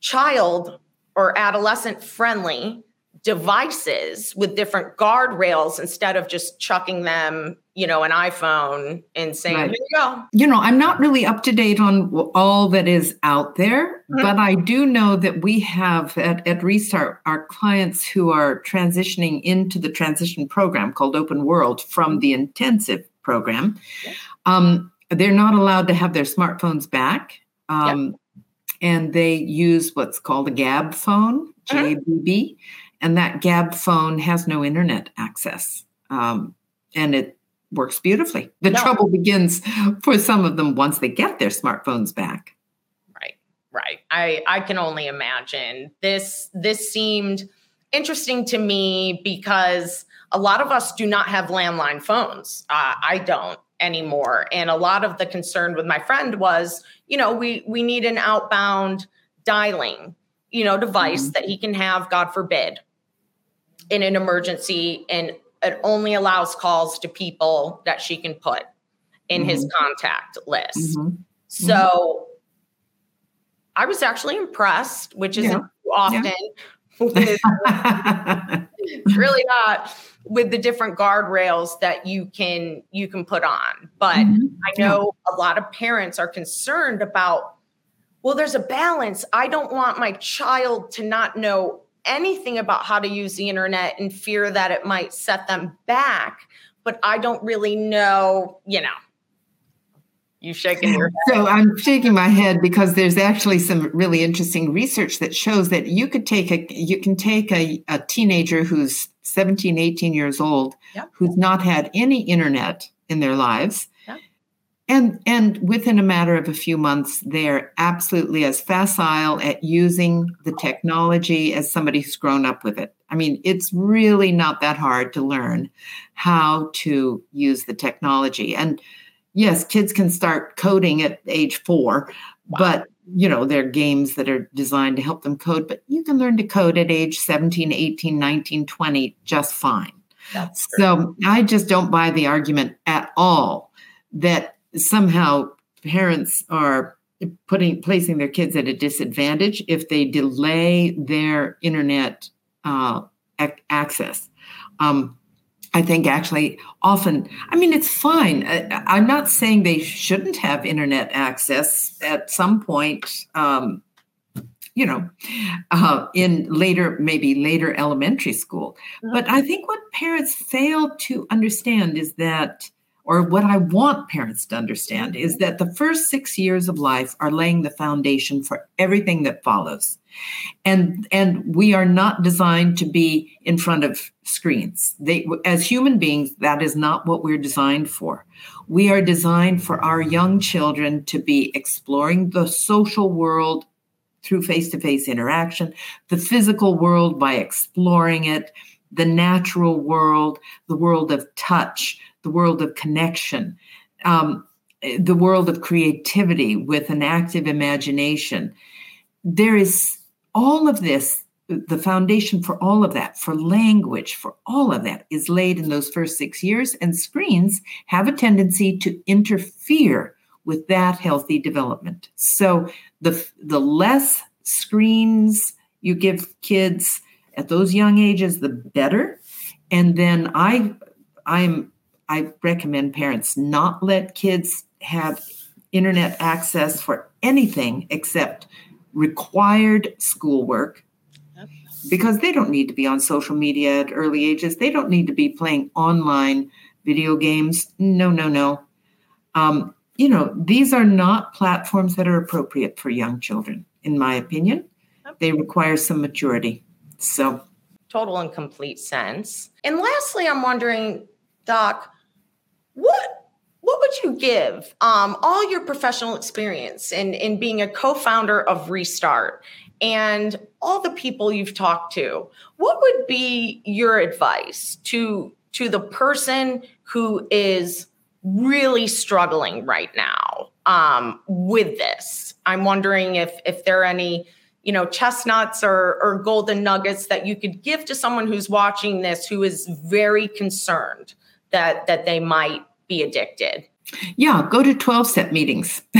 child or adolescent friendly devices with different guardrails instead of just chucking them, you know, an iPhone and saying, right. here you go. You know, I'm not really up to date on all that is out there, mm-hmm. but I do know that we have at, at Restart our clients who are transitioning into the transition program called Open World from the intensive program. Yeah. Um, they're not allowed to have their smartphones back. Um, And they use what's called a Gabb phone, mm-hmm. JBB and that Gabb phone has no internet access. Um, and it works beautifully. The no. trouble begins for some of them once they get their smartphones back. Right, right. I, I can only imagine. This this seemed interesting to me because a lot of us do not have landline phones. Uh, I don't anymore. And a lot of the concern with my friend was, you know, we we need an outbound dialing, you know, device mm-hmm. that he can have, God forbid, in an emergency and it only allows calls to people that she can put in mm-hmm. his contact list. Mm-hmm. So mm-hmm. I was actually impressed, which isn't yeah. often. Yeah. With, really not with the different guardrails that you can you can put on but mm-hmm. i know yeah. a lot of parents are concerned about well there's a balance i don't want my child to not know anything about how to use the internet and fear that it might set them back but i don't really know you know You shaking your head. So I'm shaking my head because there's actually some really interesting research that shows that you could take a you can take a, a teenager who's 17, 18 years old, Yep. who's not had any internet in their lives. And and within a matter of a few months, they're absolutely as facile at using the technology as somebody who's grown up with it. I mean, it's really not that hard to learn how to use the technology. And yes, kids can start coding at age four, Wow. but you know, there are games that are designed to help them code, but you can learn to code at age 17, 18, 19, 20 just fine. That's true. So I just don't buy the argument at all that somehow parents are putting placing their kids at a disadvantage if they delay their internet uh, ac- access. Um, I think actually often, I mean, it's fine. I, I'm not saying they shouldn't have internet access at some point. Um, you know, uh, in later, maybe later elementary school. But I think what parents fail to understand is that, or what I want parents to understand, is that the first six years of life are laying the foundation for everything that follows. And, and we are not designed to be in front of screens. They, as human beings, that is not what we're designed for. We are designed for our young children to be exploring the social world through face to face interaction, the physical world by exploring it, the natural world, the world of touch, the world of connection, um, the world of creativity with an active imagination. There is all of this, the foundation for all of that, for language, for all of that is laid in those first six years, and screens have a tendency to interfere with that healthy development. So the the less screens you give kids at those young ages, the better. And then I I'm I recommend parents not let kids have internet access for anything except required schoolwork because they don't need to be on social media at early ages. They don't need to be playing online video games. No, no, no. Um, you know, these are not platforms that are appropriate for young children, in my opinion. They require some maturity. So, total and complete sense. And lastly, I'm wondering, Doc, what what would you give um, all your professional experience in in being a co-founder of Restart and all the people you've talked to? What would be your advice to to the person who is really struggling right now um, with this? I'm wondering if if there are any you know chestnuts or, or golden nuggets that you could give to someone who's watching this who is very concerned that that they might be addicted yeah, go to 12 step meetings.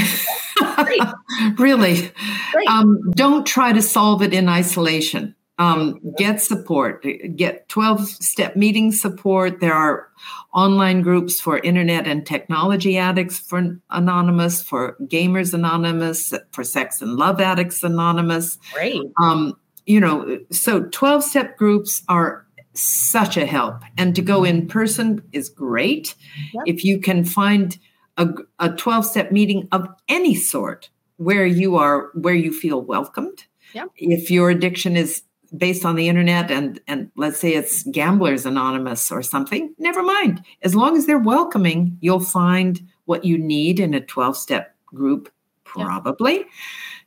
Really. Great. Um, don't try to solve it in isolation. Um, get support, get 12 step meeting support. There are online groups for internet and technology addicts for Anonymous, for Gamers Anonymous, for Sex and Love Addicts Anonymous. great Um, you know, so 12 step groups are such a help. And to go in person is great. Yep. If you can find a, a 12 step meeting of any sort where you are, where you feel welcomed. Yep. If your addiction is based on the internet and and let's say it's gamblers anonymous or something never mind as long as they're welcoming you'll find what you need in a 12 step group probably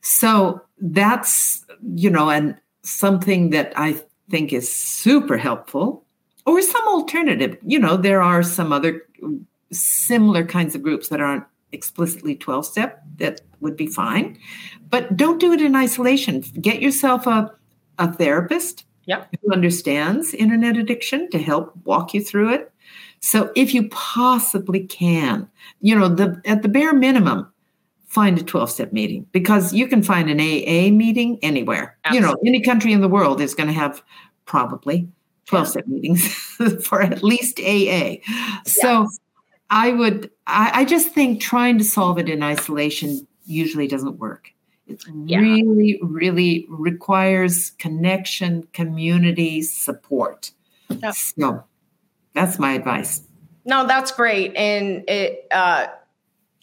so that's you know and something that i think is super helpful or some alternative. You know there are some other similar kinds of groups that aren't explicitly 12 step that would be fine but don't do it in isolation. Get yourself a, a therapist Yep. who understands internet addiction to help walk you through it. So if you possibly can you know the at the bare minimum find a 12 step meeting because you can find an aa meeting anywhere you know any country in the world is going to have probably 12 step meetings for at least aa so I would, I, I just think trying to solve it in isolation usually doesn't work. It Yeah. really, really requires connection, community, support. Yep. So that's my advice. no that's great and it uh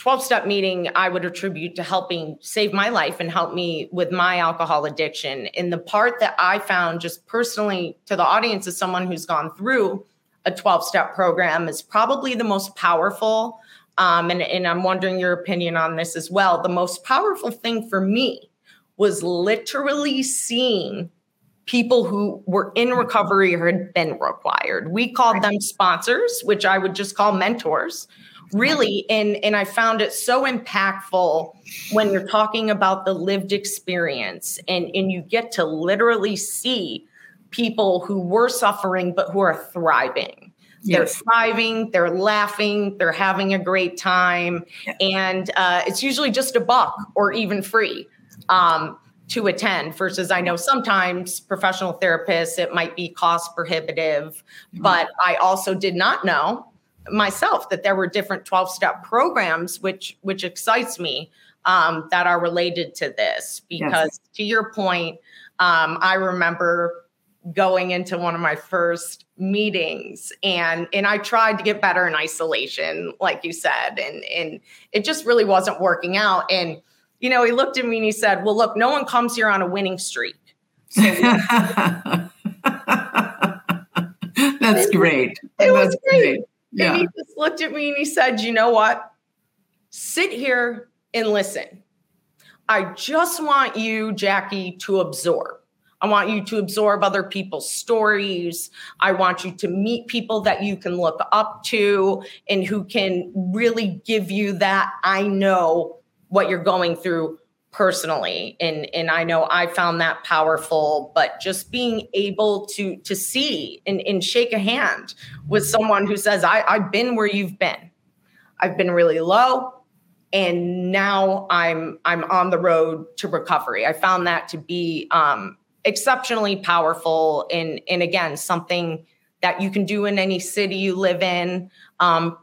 12 step meeting I would attribute to helping save my life and help me with my alcohol addiction. And the part that I found just personally to the audience as someone who's gone through a 12 step program is probably the most powerful. Um, and, and I'm wondering your opinion on this as well. The most powerful thing for me was literally seeing people who were in recovery or had been required. We called them sponsors, which I would just call mentors really and and i found it so impactful when you're talking about the lived experience and and you get to literally see people who were suffering but who are thriving yes. they're thriving they're laughing they're having a great time yes. and uh, it's usually just a buck or even free um, to attend versus i know sometimes professional therapists it might be cost prohibitive mm-hmm. but i also did not know myself that there were different 12 step programs which which excites me um, that are related to this because yes. to your point um, i remember going into one of my first meetings and and i tried to get better in isolation like you said and and it just really wasn't working out and you know he looked at me and he said well look no one comes here on a winning streak so that's great it that's was great. great. Yeah. And he just looked at me and he said, You know what? Sit here and listen. I just want you, Jackie, to absorb. I want you to absorb other people's stories. I want you to meet people that you can look up to and who can really give you that I know what you're going through personally and and I know I found that powerful but just being able to to see and, and shake a hand with someone who says I I've been where you've been. I've been really low and now I'm I'm on the road to recovery. I found that to be um exceptionally powerful and and again something that you can do in any city you live in. Um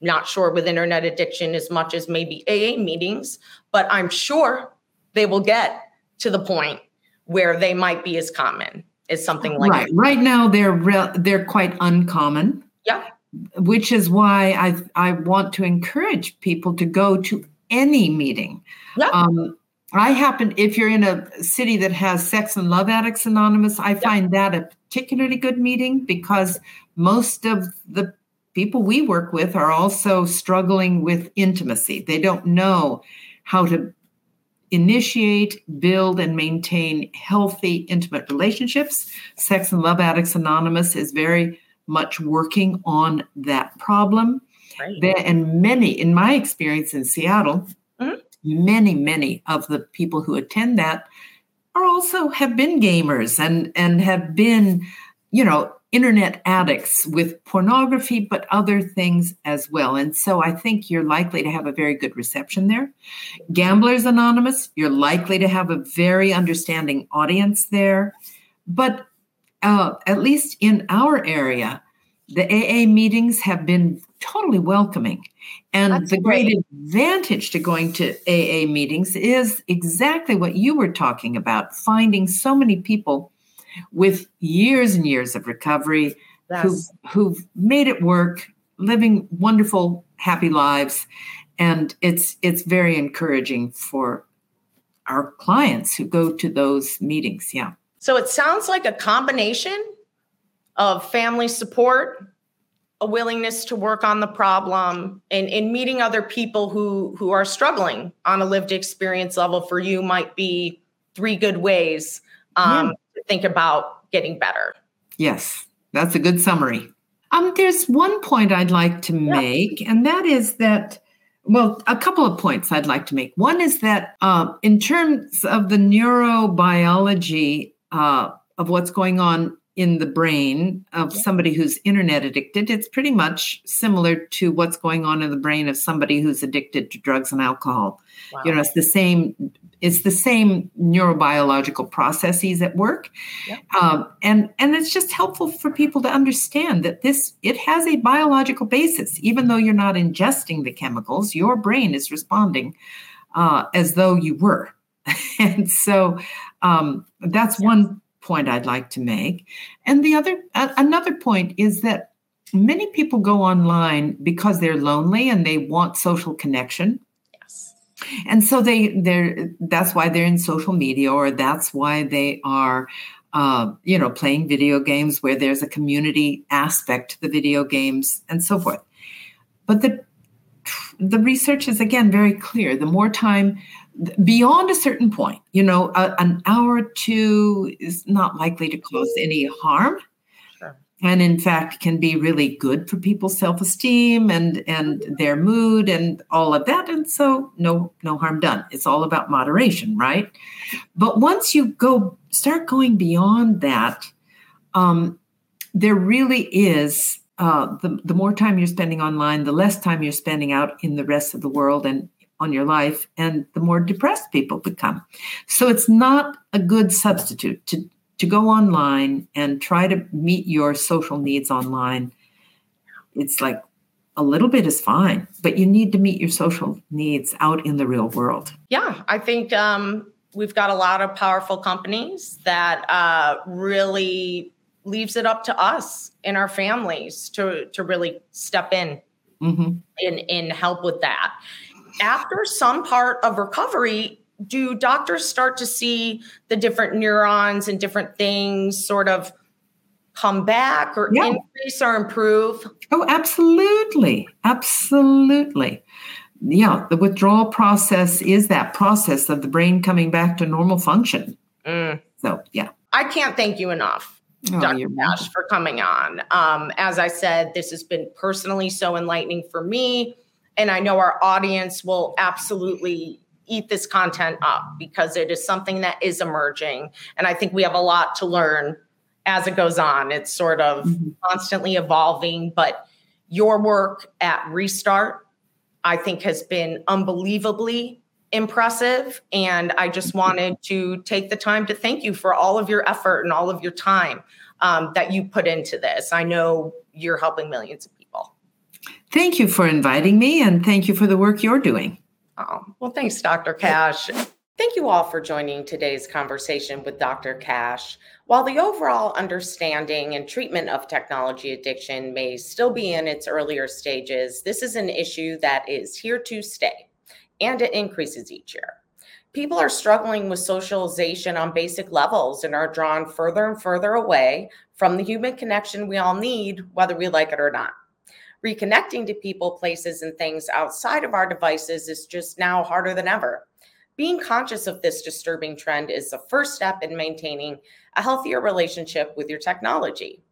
not sure with internet addiction as much as maybe AA meetings, but I'm sure they will get to the point where they might be as common as something like right. That. Right now, they're re- they're quite uncommon. Yeah. Which is why I I want to encourage people to go to any meeting. Yeah. Um, I happen if you're in a city that has Sex and Love Addicts Anonymous, I find that a particularly good meeting because most of the people we work with are also struggling with intimacy. They don't know how to initiate, build, and maintain healthy, intimate relationships. Sex and Love Addicts Anonymous is very much working on that problem. Right. There, and many, in my experience in Seattle, mm-hmm. many, many of the people who attend that are also have been gamers and and have been, you know, internet addicts with pornography, but other things as well. And so I think you're likely to have a very good reception there. Gamblers Anonymous, you're likely to have a very understanding audience there. But uh, at least in our area, the AA meetings have been totally welcoming. And That's the great. great advantage to going to AA meetings is exactly what you were talking about finding so many people with years and years of recovery yes. who've, who've made it work, living wonderful, happy lives. And it's it's very encouraging for our clients who go to those meetings. Yeah. So it sounds like a combination of family support, a willingness to work on the problem, and, and meeting other people who who are struggling on a lived experience level for you might be three good ways um, yeah think about getting better. Yes, that's a good summary. Um, there's one point I'd like to make, yeah. and that is that, well, a couple of points I'd like to make. One is that uh, in terms of the neurobiology uh, of what's going on in the brain of somebody who's internet addicted, it's pretty much similar to what's going on in the brain of somebody who's addicted to drugs and alcohol. Wow. You know, it's the same. It's the same neurobiological processes at work, yep. um, and and it's just helpful for people to understand that this it has a biological basis. Even though you're not ingesting the chemicals, your brain is responding uh, as though you were, and so um, that's yes. one point I'd like to make. And the other, uh, another point is that many people go online because they're lonely and they want social connection. And so they they're that's why they're in social media or that's why they are uh, you know playing video games where there's a community aspect to the video games and so forth. But the the research is again very clear. The more time beyond a certain point, you know, a, an hour or two is not likely to cause any harm and in fact can be really good for people's self-esteem and and their mood and all of that and so no no harm done. It's all about moderation right? But once you go start going beyond that um, there really is uh, the, the more time you're spending online the less time you're spending out in the rest of the world and on your life and the more depressed people become. So it's not a good substitute to to go online and try to meet your social needs online, it's like a little bit is fine, but you need to meet your social needs out in the real world. Yeah, I think um, we've got a lot of powerful companies that uh, really leaves it up to us and our families to to really step in mm-hmm. and, and help with that. After some part of recovery, do doctors start to see the different neurons and different things sort of come back or yeah. increase or improve? Oh, absolutely. Absolutely. Yeah, the withdrawal process is that process of the brain coming back to normal function. Mm. So, yeah. I can't thank you enough, oh, Dr. Cash, for coming on. Um, as I said, this has been personally so enlightening for me. And I know our audience will absolutely eat this content up because it is something that is emerging. And I think we have a lot to learn as it goes on. It's sort of mm-hmm. constantly evolving, but your work at Restart, I think, has been unbelievably impressive. And I just wanted to take the time to thank you for all of your effort and all of your time um, that you put into this. I know you're helping millions of people. Thank you for inviting me, and thank you for the work you're doing. Oh, well, thanks, Dr. Cash. Thank you all for joining today's conversation with Dr. Cash. While the overall understanding and treatment of technology addiction may still be in its earlier stages, this is an issue that is here to stay and it increases each year. People are struggling with socialization on basic levels and are drawn further and further away from the human connection we all need, whether we like it or not reconnecting to people, places, and things outside of our devices is just now harder than ever. Being conscious of this disturbing trend is the first step in maintaining a healthier relationship with your technology.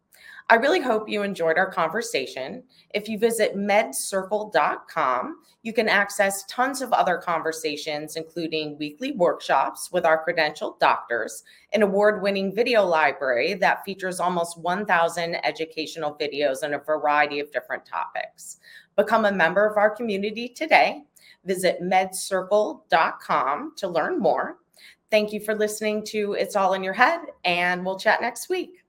I really hope you enjoyed our conversation. If you visit medcircle.com, you can access tons of other conversations, including weekly workshops with our credentialed doctors, an award winning video library that features almost 1,000 educational videos on a variety of different topics. Become a member of our community today. Visit medcircle.com to learn more. Thank you for listening to It's All in Your Head, and we'll chat next week.